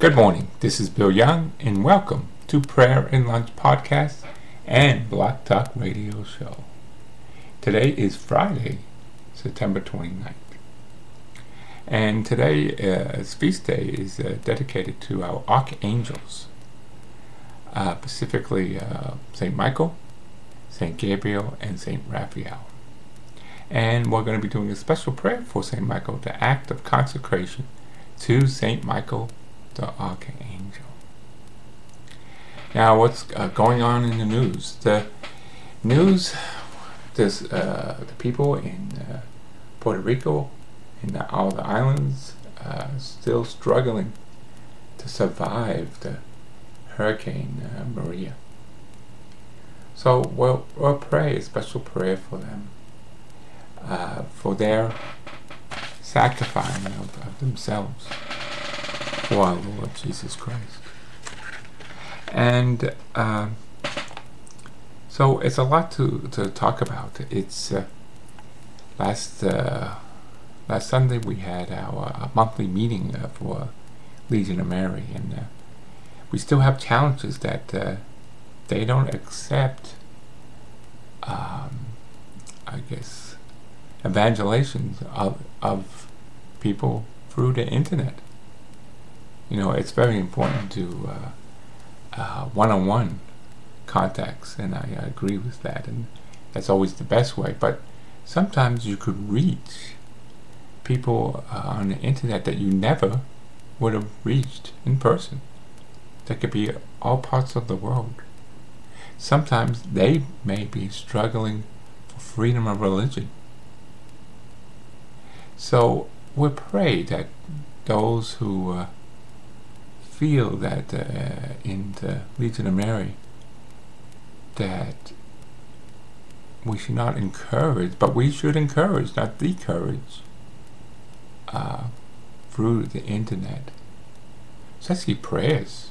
Good morning. This is Bill Young, and welcome to Prayer and Lunch Podcast and Blog Talk Radio Show. Today is Friday, September 29th. And today's uh, feast day is uh, dedicated to our archangels, uh, specifically uh, St. Michael, St. Gabriel, and St. Raphael. And we're going to be doing a special prayer for St. Michael, the act of consecration to St. Michael the Archangel. Now, what's uh, going on in the news? The news, there's uh, the people in uh, Puerto Rico and all the islands uh, still struggling to survive the Hurricane uh, Maria. So we'll, we'll pray a special prayer for them, uh, for their sacrificing of, of themselves our Lord Jesus Christ. And uh, so it's a lot to, to talk about. It's uh, last uh, last Sunday we had our uh, monthly meeting uh, for Legion of Mary, and uh, we still have challenges that they don't accept. Um, I guess evangelizations of of people through the internet you know, it's very important to uh, uh, one-on-one contacts, and I, I agree with that, and that's always the best way. But sometimes you could reach people uh, on the internet that you never would have reached in person. That could be all parts of the world. Sometimes they may be struggling for freedom of religion. So we pray that those who uh, feel that uh, in the Legion of Mary that we should not encourage, but we should encourage, not discourage, uh, through the internet. Especially prayers.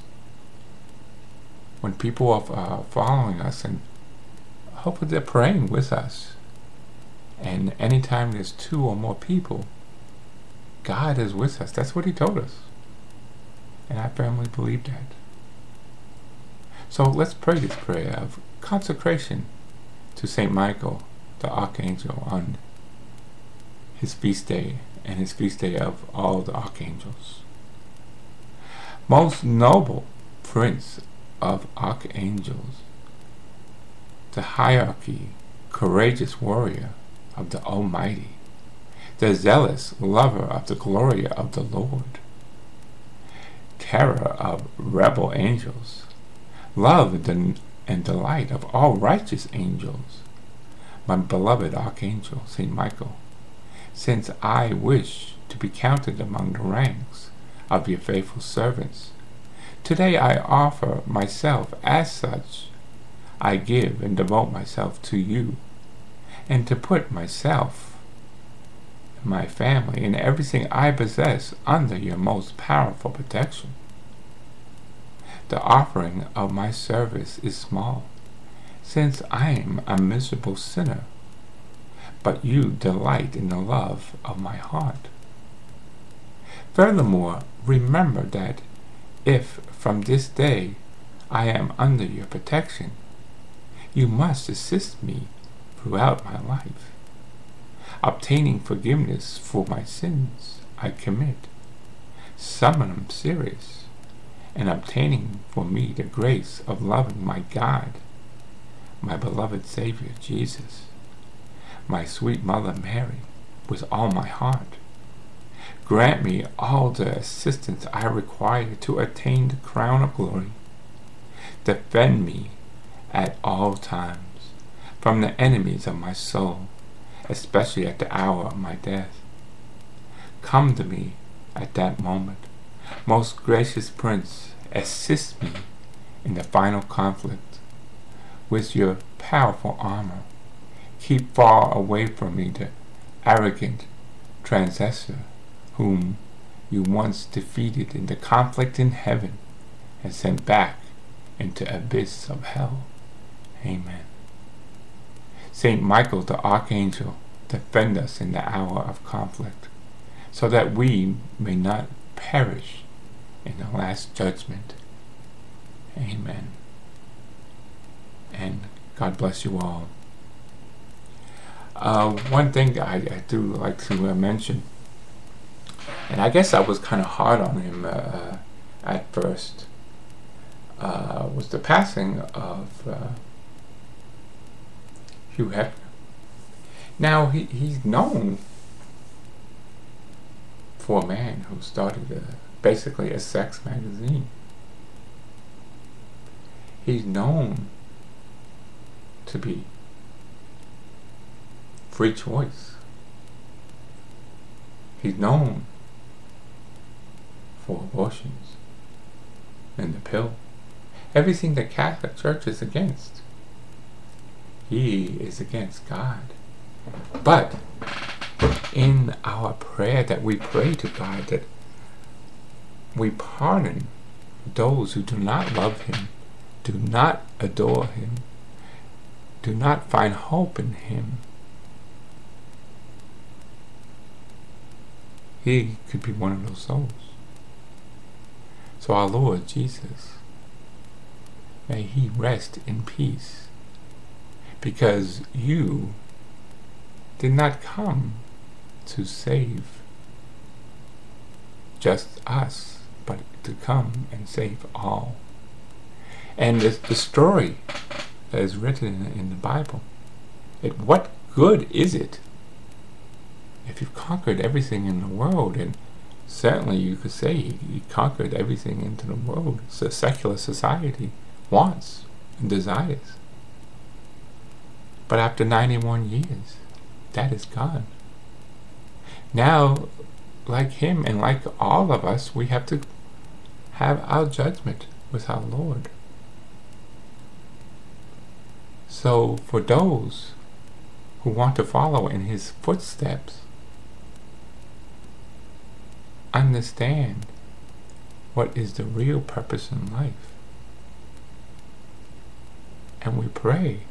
When people are uh, following us and hopefully they're praying with us. And anytime there's two or more people, God is with us. That's what He told us. And I firmly believe that. So let's pray this prayer of consecration to St. Michael, the Archangel, on his feast day and his feast day of all the archangels. Most noble Prince of Archangels, the hierarchy, courageous warrior of the Almighty, the zealous lover of the glory of the Lord, terror of rebel angels, love and, delight of all righteous angels, my beloved Archangel, St. Michael, since I wish to be counted among the ranks of your faithful servants, today I offer myself as such. I give and devote myself to you, and to put myself my family, and everything I possess under your most powerful protection. The offering of my service is small, since I am a miserable sinner, but you delight in the love of my heart. Furthermore, remember that if from this day I am under your protection, you must assist me throughout my life obtaining forgiveness for my sins I commit, some of them serious, and obtaining for me the grace of loving my God, my beloved Savior Jesus, my sweet Mother Mary, with all my heart. Grant me all the assistance I require to attain the crown of glory. Defend me at all times from the enemies of my soul especially at the hour of my death. Come to me at that moment. Most gracious Prince, assist me in the final conflict. With your powerful armor, keep far away from me the arrogant transgressor whom you once defeated in the conflict in heaven and sent back into abyss of hell. Amen. Saint Michael the Archangel, defend us in the hour of conflict, so that we may not perish in the last judgment. Amen. And God bless you all. Uh, one thing I, I, do like to uh, mention, and I guess I was kind of hard on him uh, at first, uh, was the passing of uh, Hugh Hefner. Now, he, he's known for a man who started a, basically a sex magazine. He's known to be free choice. He's known for abortions and the pill. Everything the Catholic Church is against. He is against God. But in our prayer that we pray to God that we pardon those who do not love Him, do not adore Him, do not find hope in Him. He could be one of those souls. So our Lord Jesus, may He rest in peace, because you did not come to save just us, but to come and save all. And the, the story that is written in, in the Bible, it, what good is it if you've conquered everything in the world? And certainly you could say you conquered everything into the world. So secular society wants and desires. But after 91 years, that is gone. Now, like him and like all of us, we have to have our judgment with our Lord. So, for those who want to follow in his footsteps, understand what is the real purpose in life. And we pray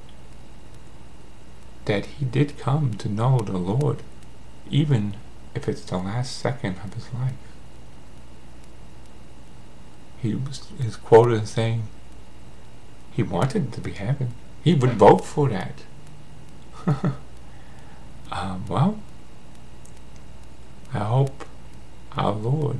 that he did come to know the Lord, even if it's the last second of his life. He was is quoted as saying he wanted to be heaven. He would vote for that. um, well, I hope our Lord